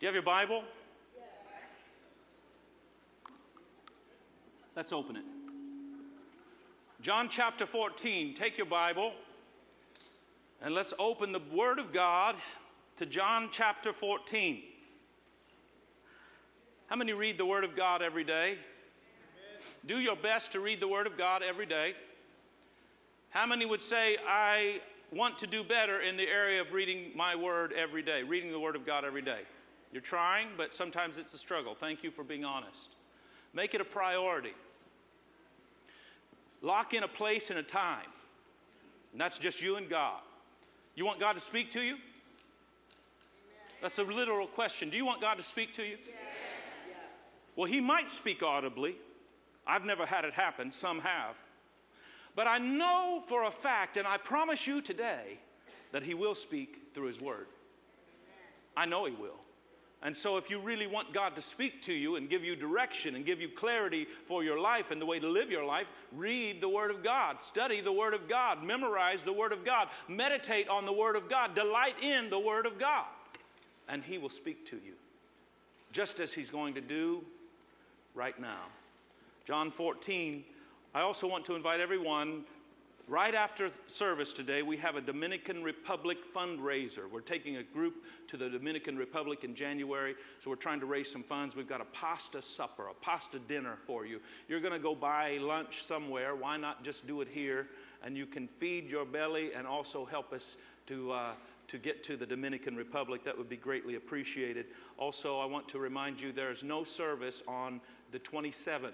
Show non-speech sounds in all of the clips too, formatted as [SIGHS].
Do you have your Bible? Let's open it. John chapter 14. Take your Bible and let's open the Word of God to John chapter 14. How many read the Word of God every day? Do your best to read the Word of God every day. How many would say, I want to do better in the area of reading my Word every day, reading the Word of God every day? You're trying, but sometimes it's a struggle. Thank you for being honest. Make it a priority. Lock in a place and a time. And that's just you and God. You want God to speak to you? That's a literal question. Do you want God to speak to you? Yes. Well, He might speak audibly. I've never had it happen, some have. But I know for a fact, and I promise you today, that He will speak through His Word. I know He will. And so, if you really want God to speak to you and give you direction and give you clarity for your life and the way to live your life, read the Word of God, study the Word of God, memorize the Word of God, meditate on the Word of God, delight in the Word of God, and He will speak to you, just as He's going to do right now. John 14. I also want to invite everyone Right after service today, we have a Dominican Republic fundraiser. We're taking a group to the Dominican Republic in January, so we're trying to raise some funds. We've got a pasta supper, a pasta dinner for you. You're going to go buy lunch somewhere. Why not just do it here? And you can feed your belly and also help us to. Uh, to get to the Dominican Republic, that would be greatly appreciated. Also, I want to remind you there is no service on the 27th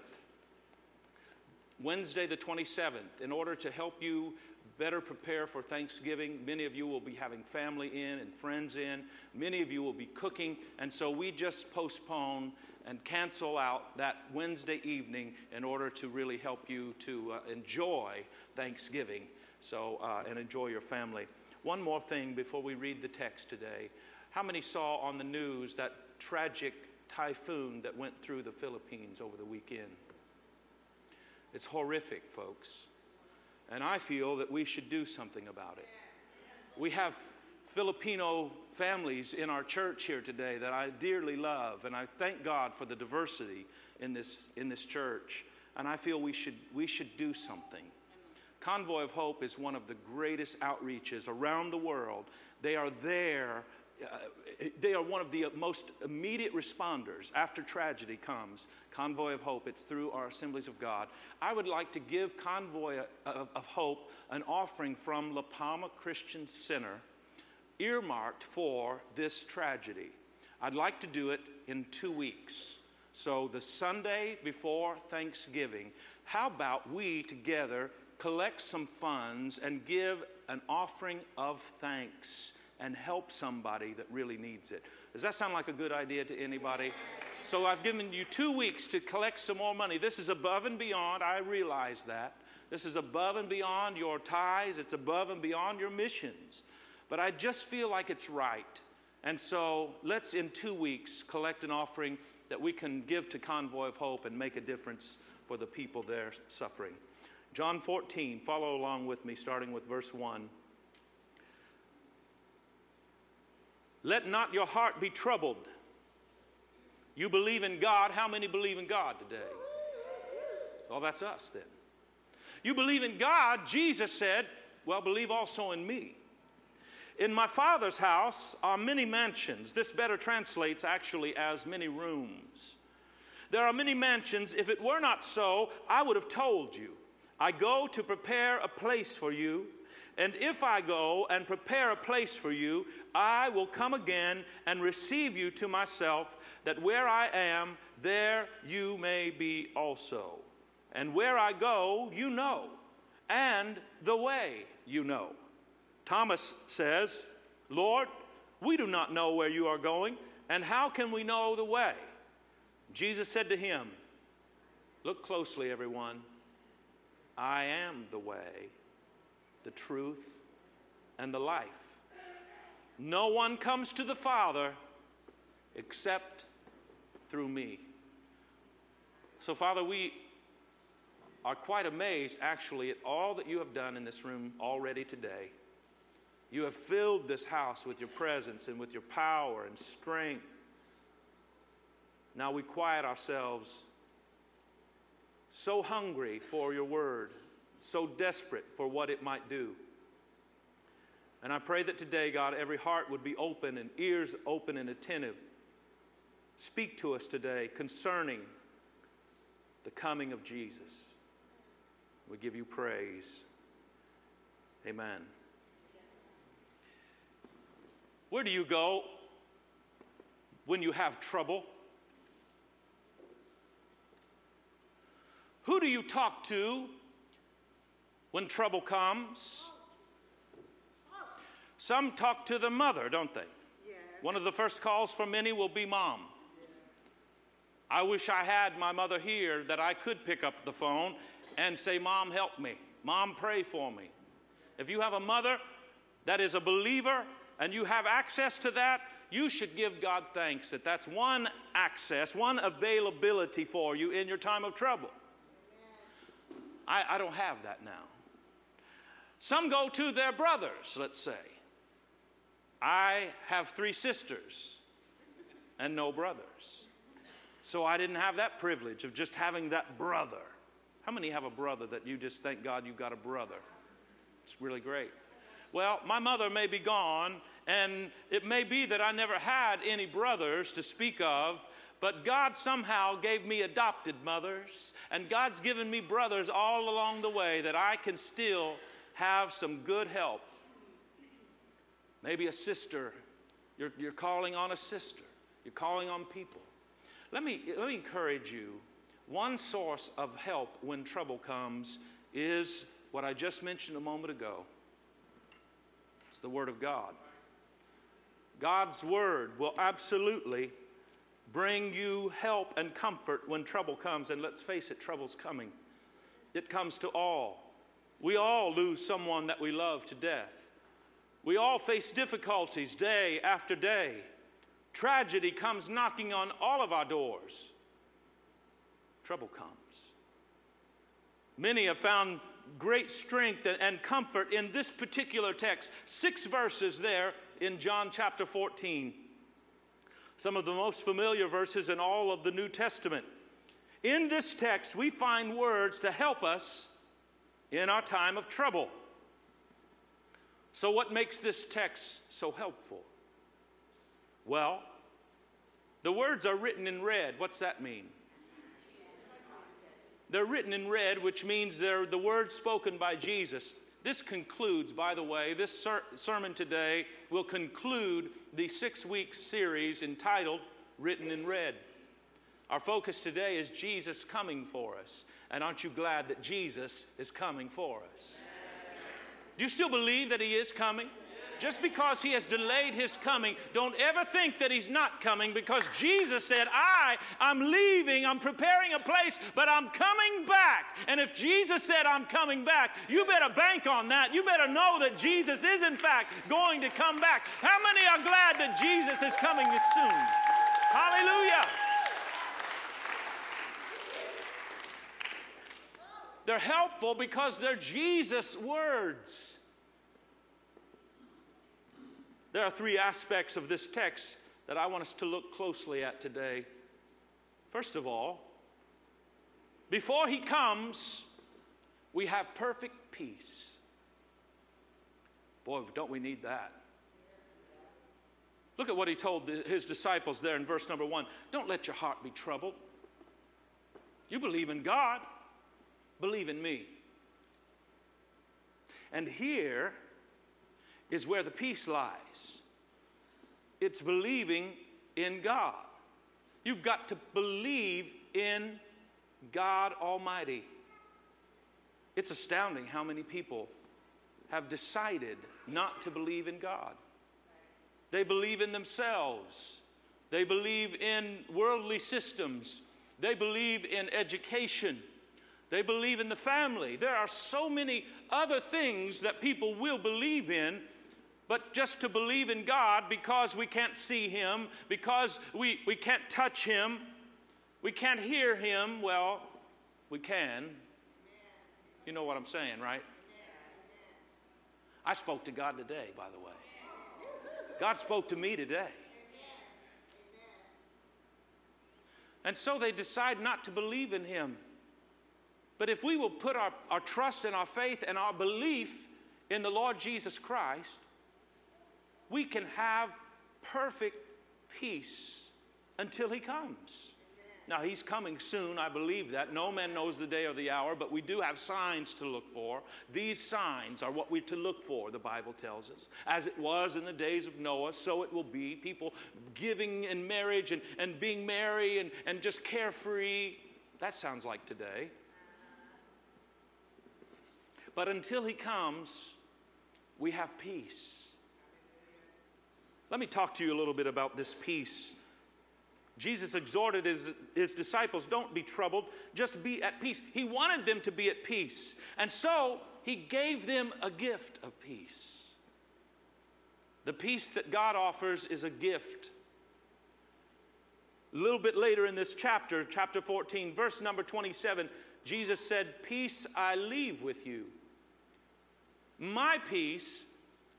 Wednesday, the 27th, in order to help you better prepare for Thanksgiving. Many of you will be having family in and friends in. Many of you will be cooking. And so we just postpone and cancel out that Wednesday evening in order to really help you to uh, enjoy Thanksgiving so, uh, and enjoy your family. One more thing before we read the text today. How many saw on the news that tragic typhoon that went through the Philippines over the weekend? It's horrific, folks. And I feel that we should do something about it. We have Filipino families in our church here today that I dearly love, and I thank God for the diversity in this, in this church. And I feel we should, we should do something. Convoy of Hope is one of the greatest outreaches around the world. They are there Uh, they are one of the most immediate responders after tragedy comes. Convoy of Hope, it's through our Assemblies of God. I would like to give Convoy of, of Hope an offering from La Palma Christian Center earmarked for this tragedy. I'd like to do it in two weeks. So, the Sunday before Thanksgiving, how about we together collect some funds and give an offering of thanks? And help somebody that really needs it. Does that sound like a good idea to anybody? So I've given you two weeks to collect some more money. This is above and beyond, I realize that. This is above and beyond your ties, it's above and beyond your missions. But I just feel like it's right. And so let's, in two weeks, collect an offering that we can give to Convoy of Hope and make a difference for the people there suffering. John 14, follow along with me, starting with verse 1. Let not your heart be troubled. You believe in God. How many believe in God today? Well, that's us then. You believe in God, Jesus said, well, believe also in me. In my Father's house are many mansions. This better translates actually as many rooms. There are many mansions. If it were not so, I would have told you. I go to prepare a place for you. And if I go and prepare a place for you, I will come again and receive you to myself, that where I am, there you may be also. And where I go, you know, and the way you know. Thomas says, Lord, we do not know where you are going, and how can we know the way? Jesus said to him, Look closely, everyone. I am the way the truth, and the life. No one comes to the Father except through me. So, Father, we are quite amazed actually at all that you have done in this room already today. You have filled this house with your presence and with your power and strength. Now we quiet ourselves, so hungry for your word, so desperate for what it might do. And I pray that today, God, every heart would be open and ears open and attentive. Speak to us today concerning the coming of Jesus. We give you praise. Amen. Where do you go when you have trouble? Who do you talk to when trouble comes? Some talk to the mother, don't they? Yes. One of the first calls for many will be mom. Yes. I wish I had my mother here that I could pick up the phone and say, Mom, help me. Mom, pray for me. If you have a mother that is a believer and you have access to that, you should give God thanks that that's one access, one availability for you in your time of trouble. I, I don't have that now. Some go to their brothers, let's say. I have three sisters and no brothers. So I didn't have that privilege of just having that brother. How many have a brother that you just thank God you've got a brother? It's really great. Well, my mother may be gone, and it may be that I never had any brothers to speak of, but God somehow gave me adopted mothers, and God's given me brothers all along the way that I can still have some good help. Maybe a sister, you're, you're calling on a sister, you're calling on people. Let me, let me encourage you. One source of help when trouble comes is what I just mentioned a moment ago it's the Word of God. God's Word will absolutely bring you help and comfort when trouble comes. And let's face it, trouble's coming. It comes to all. We all lose someone that we love to death. We all face difficulties day after day. Tragedy comes knocking on all of our doors. Trouble comes. Many have found great strength and comfort in this particular text. Six verses there in John chapter 14 some of the most familiar verses in all of the New Testament. In this text, we find words to help us in our time of trouble. So, what makes this text so helpful? Well, the words are written in red. What's that mean? They're written in red, which means they're the words spoken by Jesus. This concludes, by the way, this ser- sermon today will conclude the six week series entitled Written in Red. Our focus today is Jesus coming for us. And aren't you glad that Jesus is coming for us? Do you still believe that He is coming? Just because he has delayed his coming, don't ever think that he's not coming because Jesus said, I, I'm leaving, I'm preparing a place, but I'm coming back. And if Jesus said, I'm coming back, you better bank on that. You better know that Jesus is, in fact, going to come back. How many are glad that Jesus is coming soon? Hallelujah. They're helpful because they're Jesus' words. There are three aspects of this text that I want us to look closely at today. First of all, before he comes, we have perfect peace. Boy, don't we need that? Look at what he told his disciples there in verse number one. Don't let your heart be troubled. You believe in God, believe in me. And here is where the peace lies it's believing in God. You've got to believe in God Almighty. It's astounding how many people have decided not to believe in God. They believe in themselves, they believe in worldly systems, they believe in education, they believe in the family. There are so many other things that people will believe in but just to believe in God because we can't see Him, because we, we can't touch Him, we can't hear Him. Well, we can. You know what I'm saying, right? I spoke to God today, by the way. God spoke to me today. And so they decide not to believe in him. But if we will put our, our trust and our faith and our belief in the Lord Jesus Christ, we can have perfect peace until he comes. Now, he's coming soon, I believe that. No man knows the day or the hour, but we do have signs to look for. These signs are what we're to look for, the Bible tells us. As it was in the days of Noah, so it will be. People giving in marriage and, and being merry and, and just carefree. That sounds like today. But until he comes, we have peace. Let me talk to you a little bit about this peace Jesus exhorted his, his disciples, don't be troubled, just be at peace. He wanted them to be at peace. And so he gave them a gift of peace. The peace that God offers is a gift. A little bit later in this chapter, chapter 14, verse number 27, Jesus said, Peace I leave with you. My peace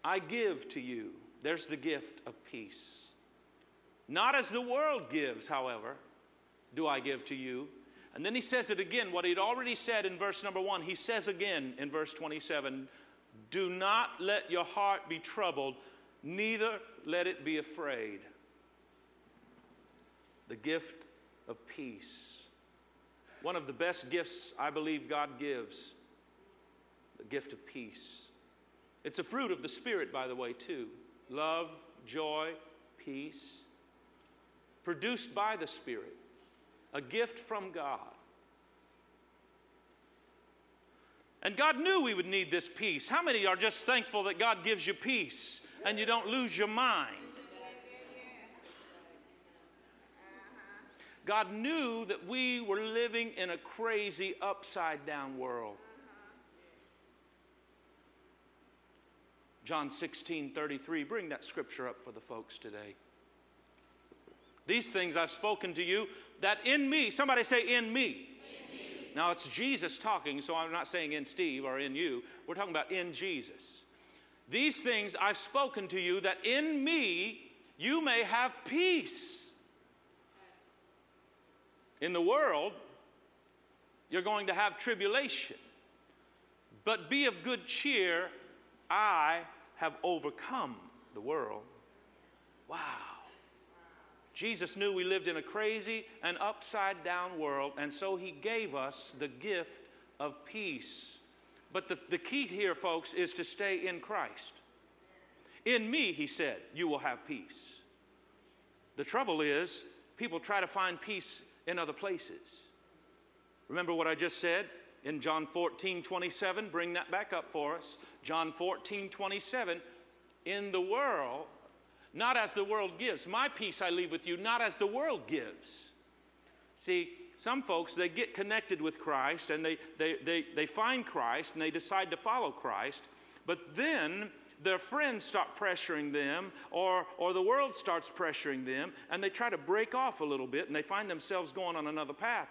I give to you. There's the gift of peace. Not as the world gives, however, do I give to you. And then he says it again, what he'd already said in verse number one, he says again in verse 27 Do not let your heart be troubled, neither let it be afraid. The gift of peace. One of the best gifts I believe God gives, the gift of peace. It's a fruit of the Spirit, by the way, too love, joy, peace produced by the Spirit, a gift from God. And God knew we would need this peace. How many are just thankful that God gives you peace and you don't lose your mind? God knew that we were living in a crazy, upside down world. John 16 33. Bring that scripture up for the folks today. These things I've spoken to you, that in me, somebody say, in me. in me. Now it's Jesus talking, so I'm not saying in Steve or in you. We're talking about in Jesus. These things I've spoken to you, that in me you may have peace. In the world, you're going to have tribulation. But be of good cheer, I have overcome the world. Wow. Jesus knew we lived in a crazy and upside down world, and so he gave us the gift of peace. But the, the key here, folks, is to stay in Christ. In me, he said, you will have peace. The trouble is, people try to find peace in other places. Remember what I just said in John 14, 27? Bring that back up for us. John 14, 27. In the world, not as the world gives. My peace I leave with you, not as the world gives. See, some folks, they get connected with Christ and they, they, they, they find Christ and they decide to follow Christ, but then their friends start pressuring them or, or the world starts pressuring them and they try to break off a little bit and they find themselves going on another path.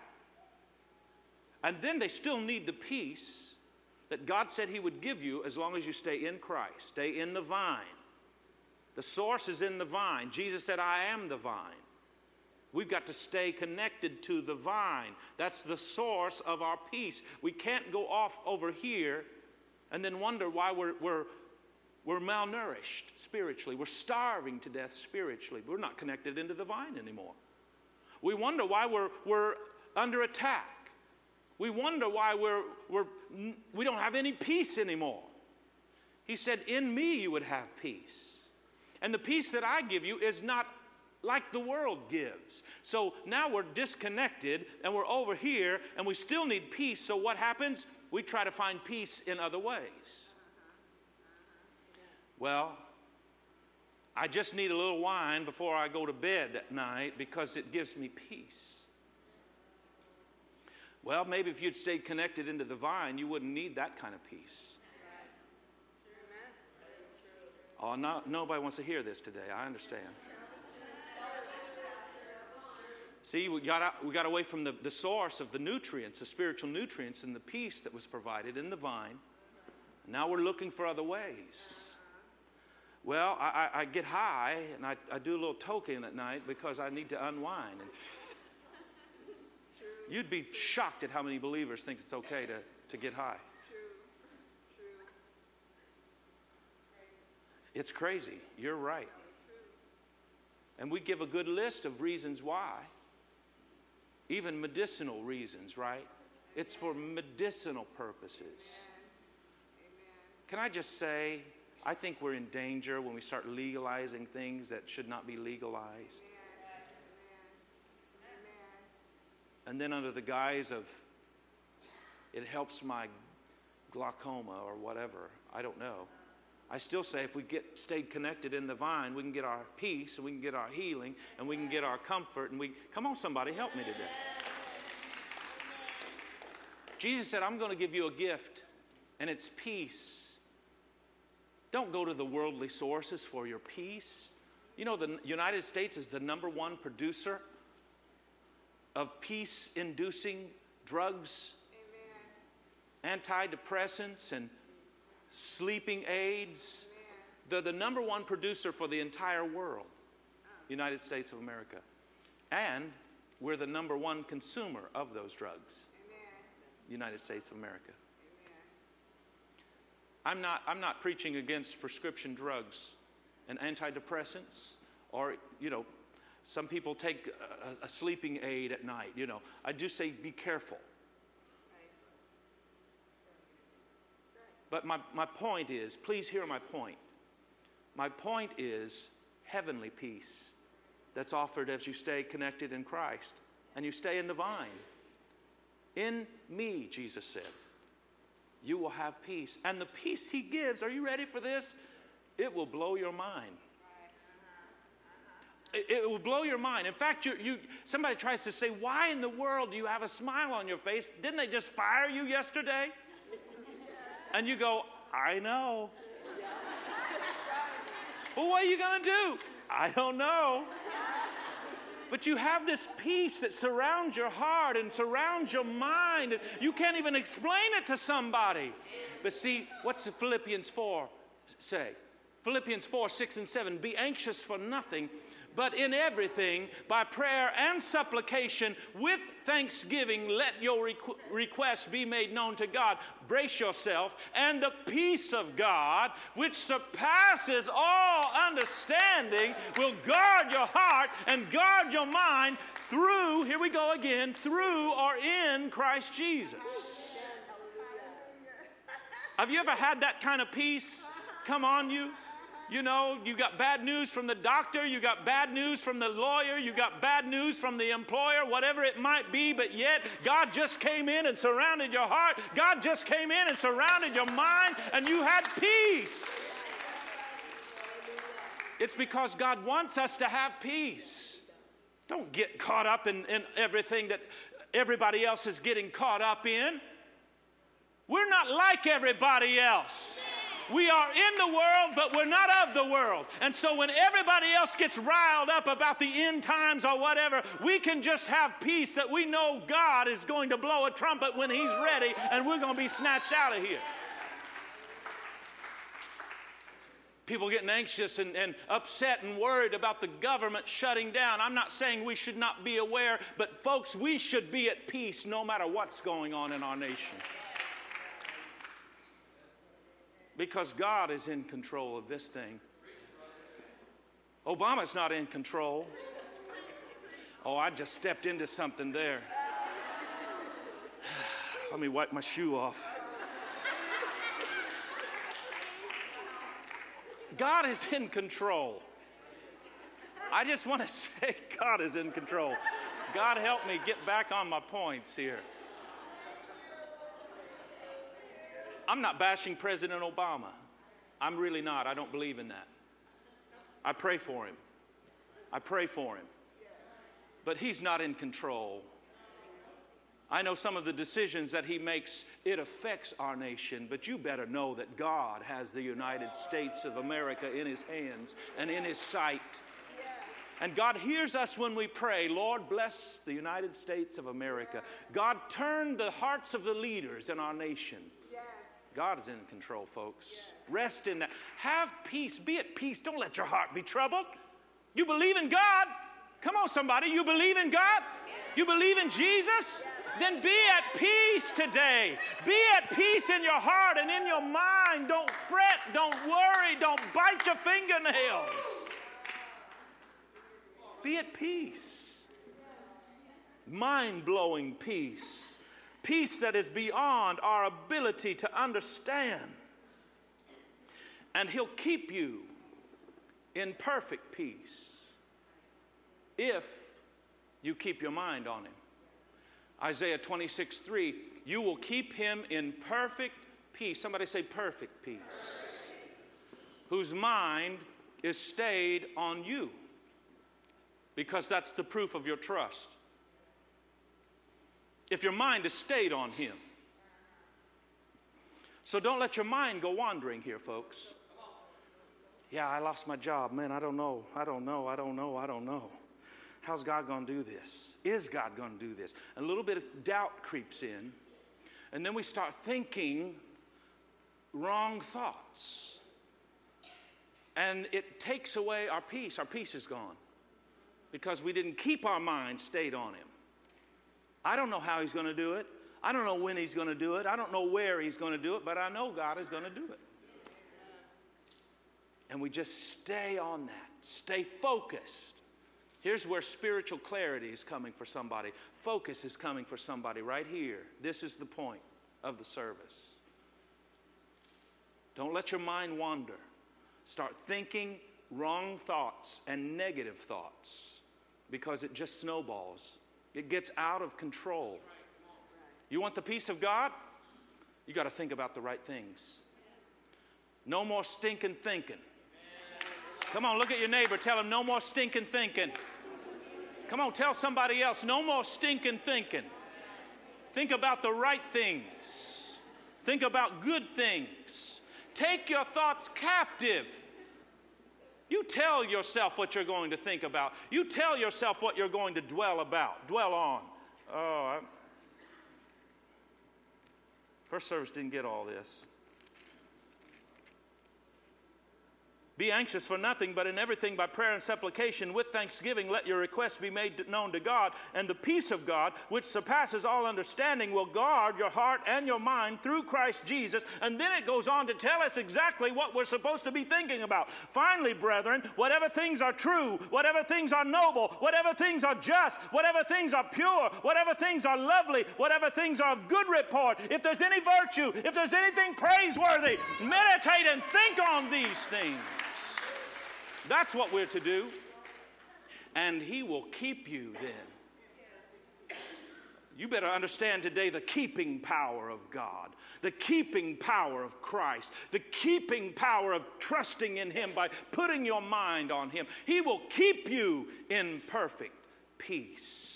And then they still need the peace that God said He would give you as long as you stay in Christ, stay in the vine. The source is in the vine. Jesus said, I am the vine. We've got to stay connected to the vine. That's the source of our peace. We can't go off over here and then wonder why we're, we're, we're malnourished spiritually. We're starving to death spiritually. We're not connected into the vine anymore. We wonder why we're, we're under attack. We wonder why we're, we're, we don't have any peace anymore. He said, In me you would have peace. And the peace that I give you is not like the world gives. So now we're disconnected and we're over here and we still need peace. So what happens? We try to find peace in other ways. Well, I just need a little wine before I go to bed at night because it gives me peace. Well, maybe if you'd stayed connected into the vine, you wouldn't need that kind of peace. Oh, no, nobody wants to hear this today. I understand. See, we got, we got away from the, the source of the nutrients, the spiritual nutrients, and the peace that was provided in the vine. Now we're looking for other ways. Well, I, I, I get high and I, I do a little toking at night because I need to unwind. And You'd be shocked at how many believers think it's okay to, to get high. It's crazy. You're right. And we give a good list of reasons why, even medicinal reasons, right? It's for medicinal purposes. Can I just say, I think we're in danger when we start legalizing things that should not be legalized. And then, under the guise of it helps my glaucoma or whatever, I don't know. I still say if we get stayed connected in the vine, we can get our peace and we can get our healing and we can get our comfort and we come on somebody help me today. Jesus said, "I'm going to give you a gift and it's peace." Don't go to the worldly sources for your peace. You know the United States is the number 1 producer of peace inducing drugs, Amen. antidepressants and sleeping aids. They're the number one producer for the entire world, United States of America. And we're the number one consumer of those drugs, United States of America. I'm not, I'm not preaching against prescription drugs and antidepressants or, you know, some people take a, a, sleeping aid at night, you know. I do say be careful. But my, my point is, please hear my point. My point is heavenly peace that's offered as you stay connected in Christ and you stay in the vine. In me, Jesus said, you will have peace. And the peace he gives, are you ready for this? It will blow your mind. It, will blow your mind. In fact, you, you, somebody tries to say, Why in the world do you have a smile on your face? Didn't they just fire you yesterday? And you go, I know. well, what are you going to do? I don't know. But you have this peace that surrounds your heart and surrounds your mind. You can't even explain it to somebody. But see, what's the Philippians 4 say? Philippians 4 6 and 7 Be anxious for nothing but in everything, by prayer and supplication, with thanksgiving, let your requ- requests be made known to God. Brace yourself, and the peace of God, which surpasses all understanding, will guard your heart and guard your mind through, here we go again, through or in Christ Jesus. Have you ever had that kind of peace come on you? You know, you got bad news from the doctor, you got bad news from the lawyer, you got bad news from the employer, whatever it might be, but yet God just came in and surrounded your heart. God just came in and surrounded your mind, and you had peace. It's because God wants us to have peace. Don't get caught up in, in everything that everybody else is getting caught up in. We're not like everybody else. We are in the world, but we're not of the world. And so when everybody else gets riled up about the end times or whatever, we can just have peace that we know God is going to blow a trumpet when He's ready and we're going to be snatched out of here. people getting anxious and, and, upset and worried about the government shutting down. I'm not saying we should not be aware, but folks, we should be at peace no matter what's going on in our nation because God is in control of this thing. Obama's not in control. Oh, I just stepped into something there. [SIGHS] Let me wipe my shoe off. God is in control. I just want to [LAUGHS] say, God is in control. God help me get back on my points here. I'm not bashing President Obama. I'm really not. I don't believe in that. I pray for him. I pray for him. But he's not in control. I know some of the decisions that he makes, it affects our nation, but you better know that God has the United States of America in his hands and in his sight. And God hears us when we pray, Lord, bless the United States of America. God, turn the hearts of the leaders in our nation. God is in control, folks. Rest in that. Have peace. Be at peace. Don't let your heart be troubled. You believe in God. Come on, somebody. You believe in God? You believe in Jesus? then be at peace today. Be at peace in your heart and in your mind. Don't fret, don't worry, don't bite your fingernails. Be at peace. Mind blowing peace. Peace that is beyond our ability to understand. And He'll keep you in perfect peace if you keep your mind on Him. Isaiah 26 3, you will keep him in perfect peace. Somebody say, perfect peace. Whose mind is stayed on you because that's the proof of your trust. If your mind is stayed on him. So don't let your mind go wandering here, folks. Yeah, I lost my job. Man, I don't know. I don't know. I don't know. I don't know. How's God going to do this? Is God going to do this? And a little bit of doubt creeps in. And then we start thinking wrong thoughts. And it takes away our peace. Our peace is gone because we didn't keep our mind stayed on Him. I don't know how He's going to do it. I don't know when He's going to do it. I don't know where He's going to do it, but I know God is going to do it. And we just stay on that, stay focused. Here's where spiritual clarity is coming for somebody. Focus is coming for somebody right here. This is the point of the service. Don't let your mind wander. Start thinking wrong thoughts and negative thoughts because it just snowballs. It gets out of control. You want the peace of God? You got to think about the right things. No more stinking thinking. Come on, look at your neighbor. Tell him, no more stinking thinking. Come on, tell somebody else, no more stinking thinking. Think about the right things. Think about good things. Take your thoughts captive. You tell yourself what you're going to think about. You tell yourself what you're going to dwell about, dwell on. Oh, I... first service didn't get all this. Be anxious for nothing, but in everything by prayer and supplication with thanksgiving, let your requests be made known to God. And the peace of God, which surpasses all understanding, will guard your heart and your mind through Christ Jesus. And then it goes on to tell us exactly what we're supposed to be thinking about. Finally, brethren, whatever things are true, whatever things are noble, whatever things are just, whatever things are pure, whatever things are lovely, whatever things are of good report, if there's any virtue, if there's anything praiseworthy, meditate and think on these things. That's what we're to do. And He will keep you then. You better understand today the keeping power of God, the keeping power of Christ, the keeping power of trusting in Him by putting your mind on Him. He will keep you in perfect peace.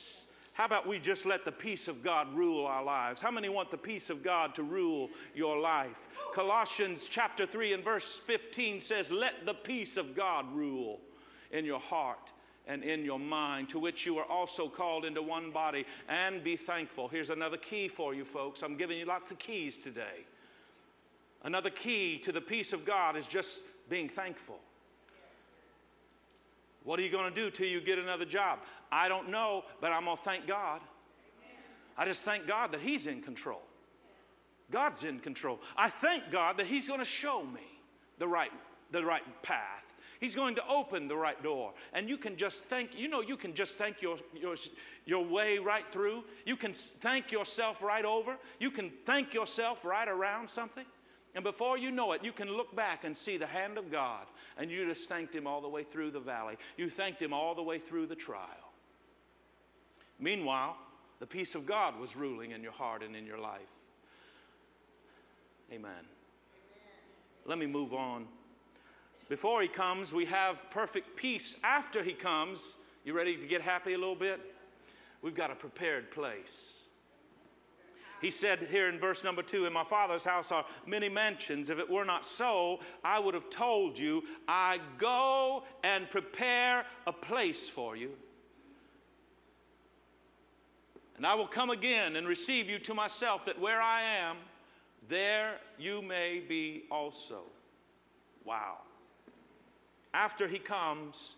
How about we just let the peace of God rule our lives? How many want the peace of God to rule your life? Colossians chapter 3 and verse 15 says, Let the peace of God rule in your heart and in your mind, to which you are also called into one body, and be thankful. Here's another key for you, folks. I'm giving you lots of keys today. Another key to the peace of God is just being thankful. What are you going to do till you get another job? I don't know, but I'm going to thank God. I just thank God that He's in control. God's in control. I thank God that He's going to show me the right, the right path. He's going to open the right door. And you can just thank, you know, you can just thank your, your, your way right through. You can thank yourself right over. You can thank yourself right around something. And before you know it, you can look back and see the hand of God. And you just thanked Him all the way through the valley. You thanked Him all the way through the trial. Meanwhile, the peace of God was ruling in your heart and in your life. Amen. Let me move on. Before he comes, we have perfect peace. After he comes, you ready to get happy a little bit? We've got a prepared place. He said here in verse number two, In my Father's house are many mansions. If it were not so, I would have told you, I go and prepare a place for you. And I will come again and receive you to myself, that where I am, there you may be also. Wow. After he comes,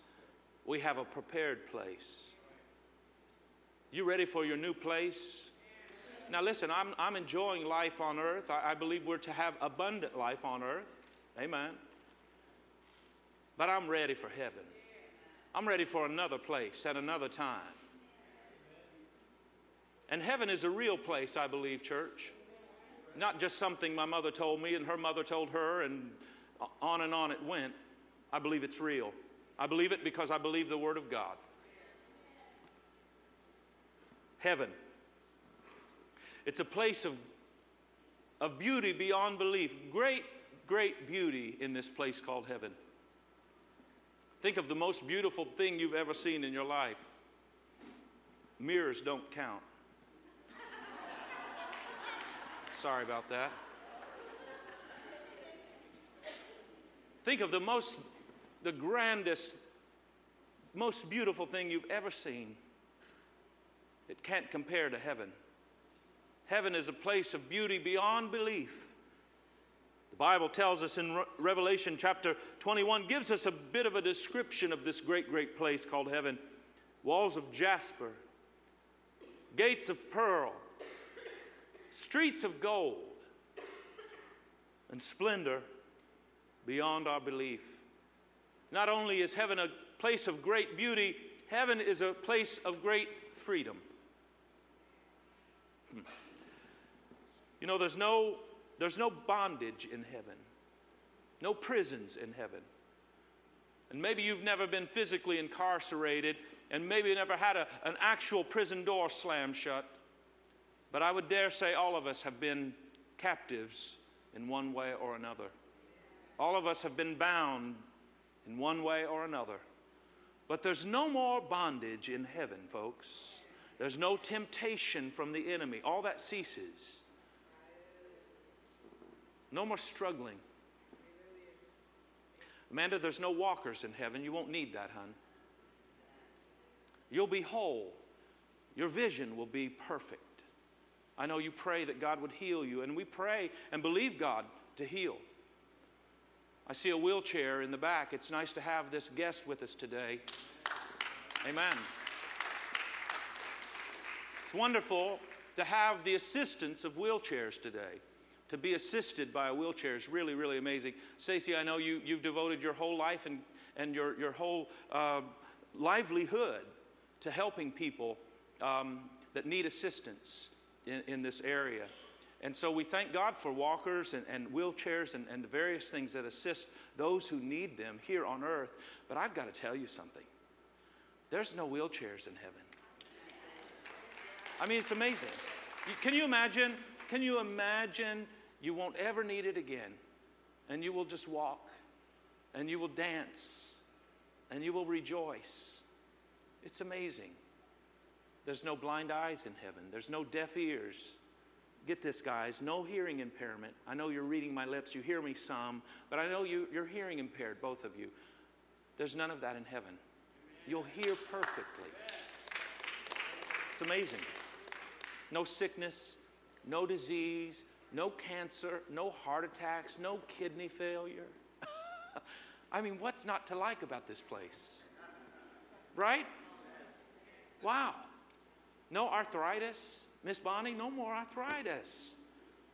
we have a prepared place. You ready for your new place? Now, listen, I'm, I'm enjoying life on earth. I, I believe we're to have abundant life on earth. Amen. But I'm ready for heaven. I'm ready for another place at another time. And heaven is a real place, I believe, church. Not just something my mother told me and her mother told her, and on and on it went. I believe it's real. I believe it because I believe the Word of God. Heaven. It's a place of, of beauty beyond belief. Great, great beauty in this place called heaven. Think of the most beautiful thing you've ever seen in your life. Mirrors don't count. Sorry about that. Think of the most, the grandest, most beautiful thing you've ever seen. It can't compare to heaven. Heaven is a place of beauty beyond belief. The Bible tells us in Re- Revelation chapter 21, gives us a bit of a description of this great, great place called heaven walls of jasper, gates of pearl, streets of gold, and splendor beyond our belief. Not only is heaven a place of great beauty, heaven is a place of great freedom. Hmm. You know, there's no, there's no bondage in heaven, no prisons in heaven. And maybe you've never been physically incarcerated, and maybe you never had a, an actual prison door slammed shut. But I would dare say all of us have been captives in one way or another. All of us have been bound in one way or another. But there's no more bondage in heaven, folks. There's no temptation from the enemy. All that ceases. No more struggling. Amanda, there's no walkers in heaven. You won't need that, hon. You'll be whole. Your vision will be perfect. I know you pray that God would heal you, and we pray and believe God to heal. I see a wheelchair in the back. It's nice to have this guest with us today. Amen. It's wonderful to have the assistance of wheelchairs today. To be assisted by a wheelchair is really, really amazing. Stacy, I know you, you've devoted your whole life and, and your, your whole uh, livelihood to helping people um, that need assistance in, in this area. And so we thank God for walkers and, and wheelchairs and, and the various things that assist those who need them here on earth. But I've got to tell you something there's no wheelchairs in heaven. I mean, it's amazing. Can you imagine? Can you imagine you won't ever need it again? And you will just walk and you will dance and you will rejoice. It's amazing. There's no blind eyes in heaven, there's no deaf ears. Get this, guys, no hearing impairment. I know you're reading my lips, you hear me some, but I know you, you're hearing impaired, both of you. There's none of that in heaven. You'll hear perfectly. It's amazing. No sickness, no disease, no cancer, no heart attacks, no kidney failure. [LAUGHS] I mean, what's not to like about this place? Right? Wow. No arthritis. Miss Bonnie, no more arthritis.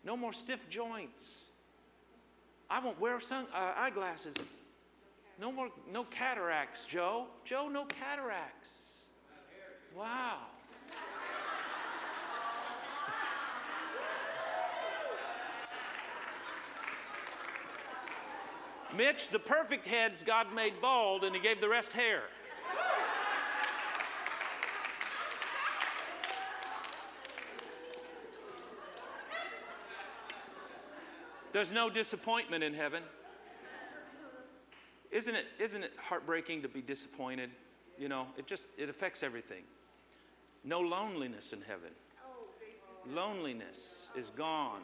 No more stiff joints. I won't wear sun, uh, eyeglasses. No more, no cataracts, Joe. Joe, no cataracts. Wow. Mitch, the perfect heads God made bald and he gave the rest hair. There's no disappointment in heaven. Isn't it, isn't it heartbreaking to be disappointed? You know, it just it affects everything. No loneliness in heaven. Loneliness is gone.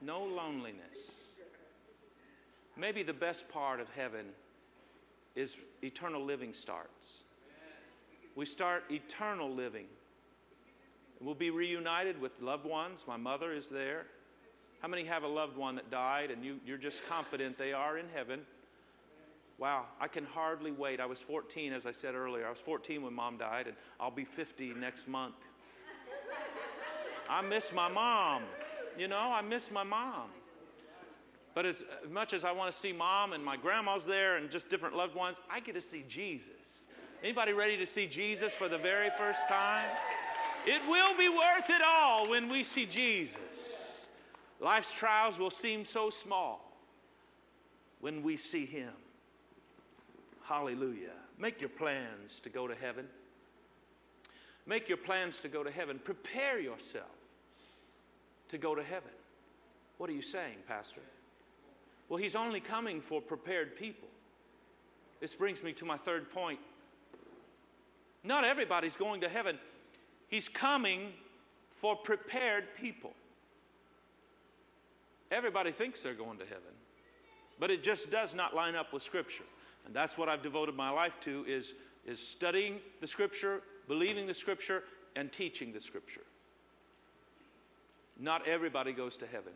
No loneliness. Maybe the best part of heaven is eternal living starts. We start eternal living. We'll be reunited with loved ones. My mother is there. How many have a loved one that died and you, you're just confident they are in heaven? Wow, I can hardly wait. I was 14, as I said earlier. I was 14 when mom died, and I'll be 50 next month. I miss my mom. You know, I miss my mom. But as, much as I want to see mom and my grandma's there and just different loved ones, I get to see Jesus. Anybody ready to see Jesus for the very first time? It will be worth it all when we see Jesus. Life's trials will seem so small when we see him. Hallelujah. Make your plans to go to heaven. Make your plans to go to heaven. Prepare yourself to go to heaven. What are you saying, Pastor? Well, he's only coming for prepared people. This brings me to my third point. Not everybody's going to heaven. He's coming for prepared people. Everybody thinks they're going to heaven, but it just does not line up with Scripture. And that's what I've devoted my life to is, is studying the Scripture, believing the Scripture, and teaching the Scripture. Not everybody goes to heaven.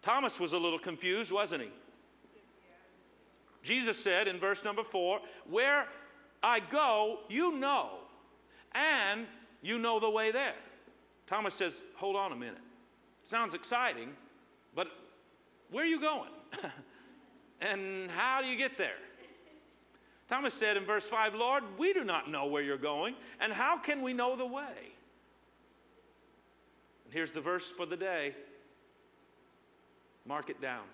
Thomas was a little confused, wasn't he? Jesus said in verse number four, Where I go, you know, and you know the way there. Thomas says, Hold on a minute. Sounds exciting, but where are you going? [LAUGHS] and how do you get there? Thomas said in verse 5, Lord, we do not know where you're going, and how can we know the way? And here's the verse for the day. Mark it down.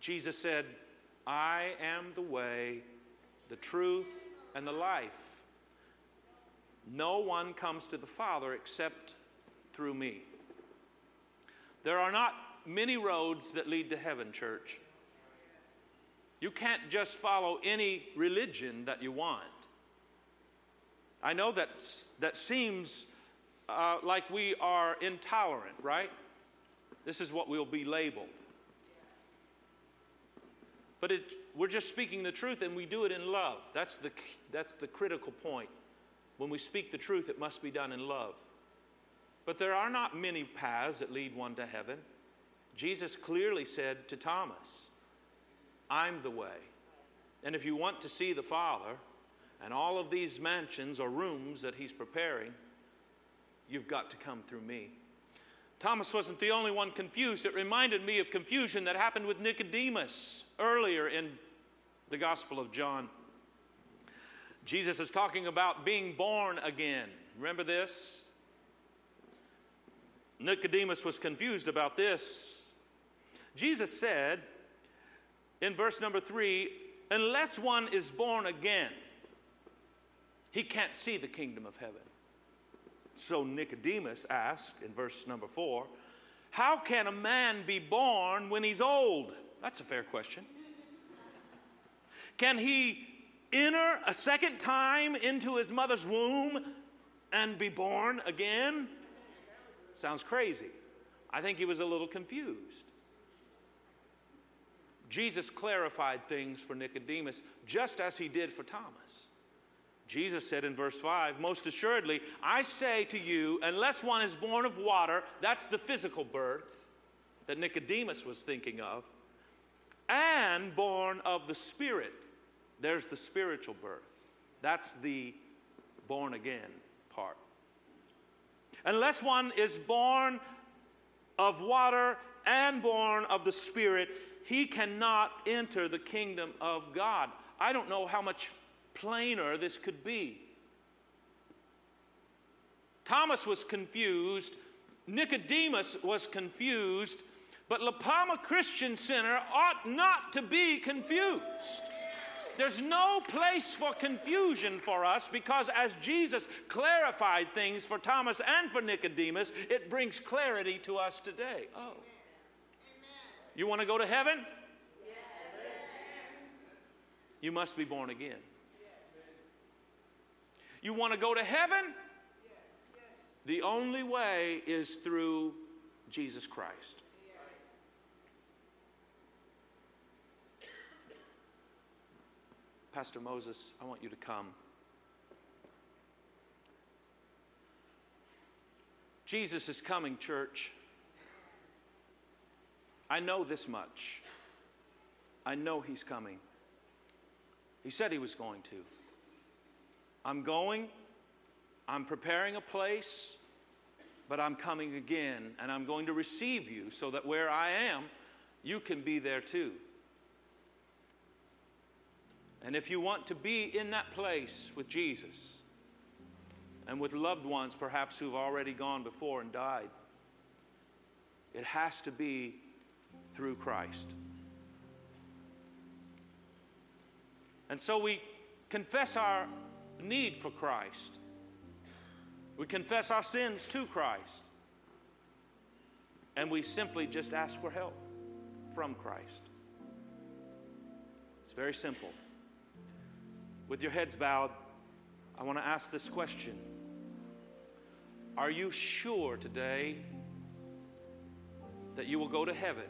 Jesus said, I am the way, the truth, and the life. No one comes to the Father except through me. There are not many roads that lead to heaven, church. You can't just follow any religion that you want. I know that that seems uh, like we are intolerant, right? This is what we'll be labeled. But it, we're just speaking the truth and we do it in love. That's the, that's the critical point. When we speak the truth, it must be done in love. But there are not many paths that lead one to heaven. Jesus clearly said to Thomas, I'm the way. And if you want to see the Father and all of these mansions or rooms that He's preparing, you've got to come through me. Thomas wasn't the only one confused. It reminded me of confusion that happened with Nicodemus earlier in the Gospel of John. Jesus is talking about being born again. Remember this? Nicodemus was confused about this. Jesus said in verse number three, unless one is born again, he can't see the kingdom of heaven. So Nicodemus asked in verse number four, How can a man be born when he's old? That's a fair question. Can he enter a second time into his mother's womb and be born again? Sounds crazy. I think he was a little confused. Jesus clarified things for Nicodemus just as he did for Thomas. Jesus said in verse 5, Most assuredly, I say to you, unless one is born of water, that's the physical birth that Nicodemus was thinking of, and born of the Spirit, there's the spiritual birth. That's the born again. Unless one is born of water and born of the Spirit, he cannot enter the kingdom of God. I don't know how much plainer this could be. Thomas was confused, Nicodemus was confused, but La Palma Christian Center ought not to be confused. There's no place for confusion for us because as Jesus clarified things for Thomas and for Nicodemus, it brings clarity to us today. Oh. You want to go to heaven? You must be born again. You want to go to heaven? The only way is through Jesus Christ. Pastor Moses, I want you to come. Jesus is coming, church. I know this much. I know he's coming. He said he was going to. I'm going, I'm preparing a place, but I'm coming again, and I'm going to receive you so that where I am, you can be there too. And if you want to be in that place with Jesus and with loved ones perhaps who've already gone before and died, it has to be through Christ. And so we confess our need for Christ. We confess our sins to Christ. And we simply just ask for help from Christ. It's very simple. With your heads bowed, I want to ask this question Are you sure today that you will go to heaven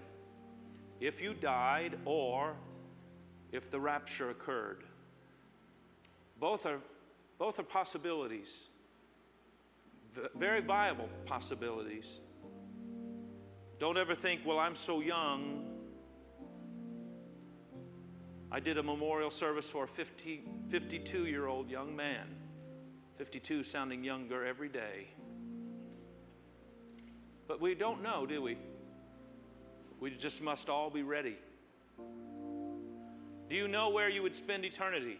if you died or if the rapture occurred? Both are, both are possibilities, very viable possibilities. Don't ever think, well, I'm so young. I did a memorial service for a 50, 52 year old young man, 52 sounding younger every day. But we don't know, do we? We just must all be ready. Do you know where you would spend eternity?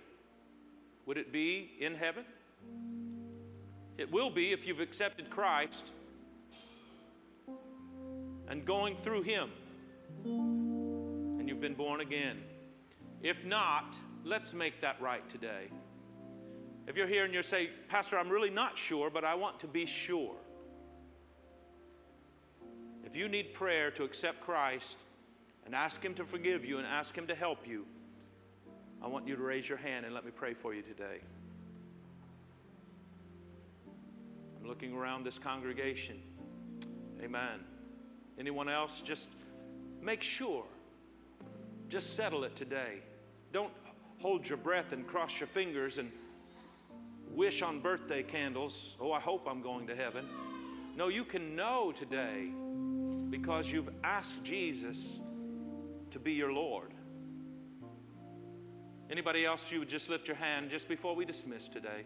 Would it be in heaven? It will be if you've accepted Christ and going through Him and you've been born again. If not, let's make that right today. If you're here and you say, Pastor, I'm really not sure, but I want to be sure. If you need prayer to accept Christ and ask Him to forgive you and ask Him to help you, I want you to raise your hand and let me pray for you today. I'm looking around this congregation. Amen. Anyone else? Just make sure. Just settle it today. Don't hold your breath and cross your fingers and wish on birthday candles, oh, I hope I'm going to heaven. No, you can know today because you've asked Jesus to be your Lord. Anybody else, you would just lift your hand just before we dismiss today.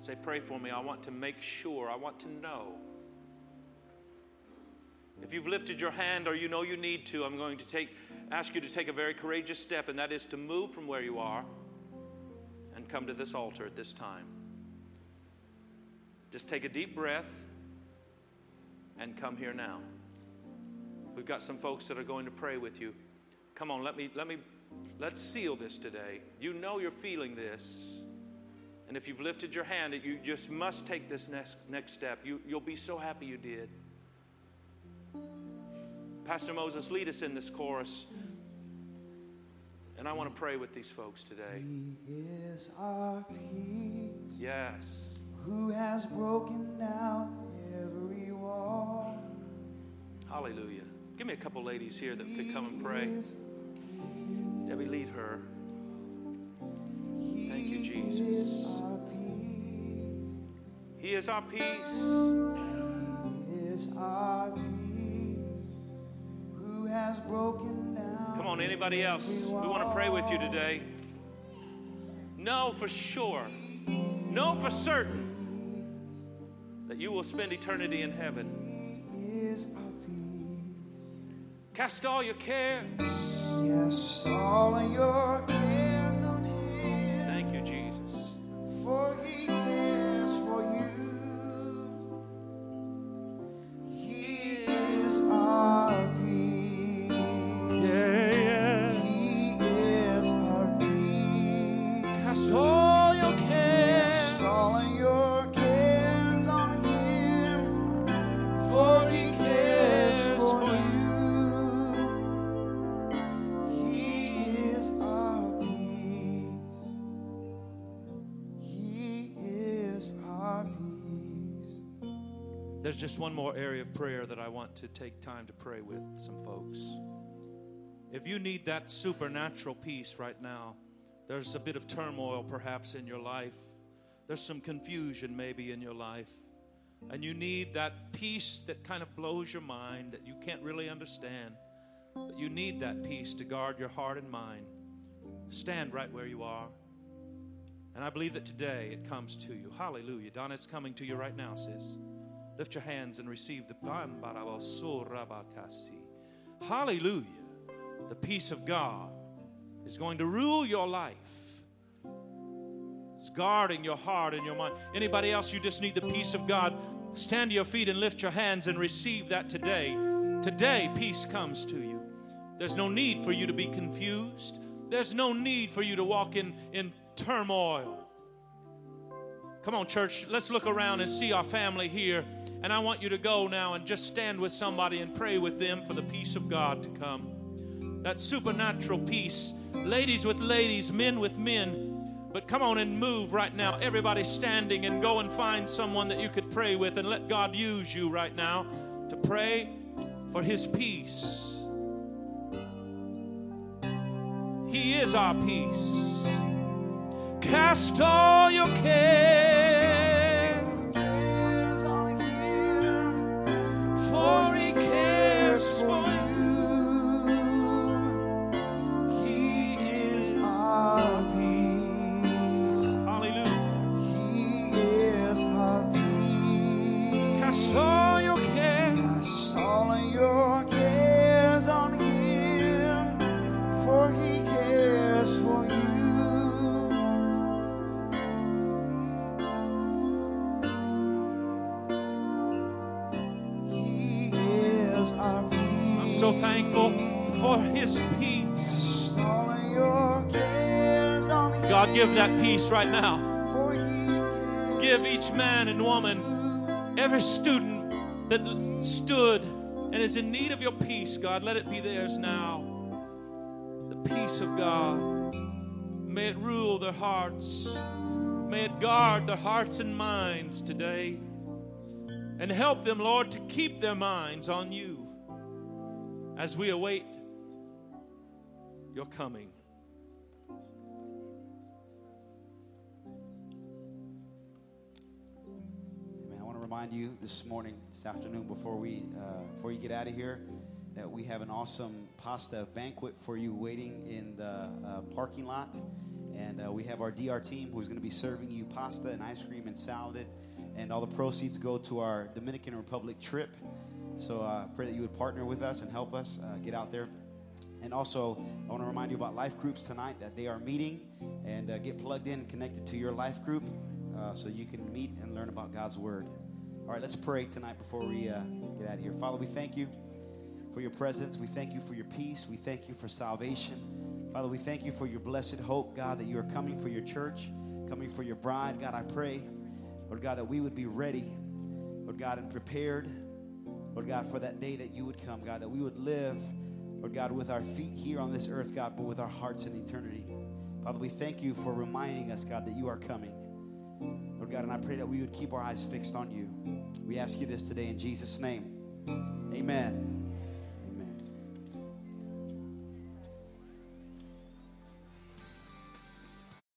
Say, pray for me. I want to make sure. I want to know. If you've lifted your hand or you know you need to, I'm going to take, ask you to take a very courageous step, and that is to move from where you are and come to this altar at this time. Just take a deep breath and come here now. We've got some folks that are going to pray with you. Come on, let me, let me Let's seal this today. You know you're feeling this. And if you've lifted your hand, you just must take this next, next step. You, you'll be so happy you did. Pastor Moses, lead us in this chorus. And I want to pray with these folks today. He is our peace. Yes. Who has broken down every wall. Hallelujah. Give me a couple ladies here that could come and pray. Debbie, lead her. Thank you, Jesus. He is our peace. He is our peace. Come on, anybody else? We want to pray with you today. Know for sure, know for certain that you will spend eternity in heaven. He is our peace. Cast all your cares. Yes, all of your cares There's just one more area of prayer that I want to take time to pray with some folks. If you need that supernatural peace right now, there's a bit of turmoil perhaps in your life, there's some confusion maybe in your life, and you need that peace that kind of blows your mind that you can't really understand. But you need that peace to guard your heart and mind. Stand right where you are. And I believe that today it comes to you. Hallelujah. Donna, it's coming to you right now, sis. Lift your hands and receive the Hallelujah. The peace of God is going to rule your life. It's guarding your heart and your mind. Anybody else, you just need the peace of God. Stand to your feet and lift your hands and receive that today. Today, peace comes to you. There's no need for you to be confused. There's no need for you to walk in, in turmoil. Come on, church, let's look around and see our family here. And I want you to go now and just stand with somebody and pray with them for the peace of God to come. That supernatural peace. Ladies with ladies, men with men. But come on and move right now. Everybody standing and go and find someone that you could pray with and let God use you right now to pray for His peace. He is our peace. Cast all your cares, for for His peace. Cast all of your cares on Him, God, give that peace right now. for He cares. Give each man and woman, every student that stood and is in need of your peace, God, let it be theirs now. The peace of God. May it rule their hearts. May it guard their hearts and minds today. And help them, Lord, to keep their minds on you as we await your coming. Amen. I want to remind you this morning, this afternoon, before we uh, before you get out of here, that we have an awesome pasta banquet for you waiting in the uh, parking lot, and uh, we have our DR team who's going to be serving you pasta and ice cream and salad, and all the proceeds go to our Dominican Republic trip. So uh, pray that you would partner with us and help us uh, get out there. And also, I want to remind you about life groups tonight that they are meeting and uh, get plugged in and connected to your life group uh, so you can meet and learn about God's Word. All right, let's pray tonight before we uh, get out of here. Father, we thank you for your presence. We thank you for your peace. We thank you for salvation. Father, we thank you for your blessed hope, God, that you are coming for your church, coming for your bride. God, I pray, Lord God, that we would be ready, Lord God, and prepared, Lord God, for that day that you would come, God, that we would live, Lord God, with our feet here on this earth, God, but with our hearts in eternity. Father, we thank you for reminding us, God, that you are coming. Lord God, and I pray that we would keep our eyes fixed on you. We ask you this today in Jesus' name. Amen.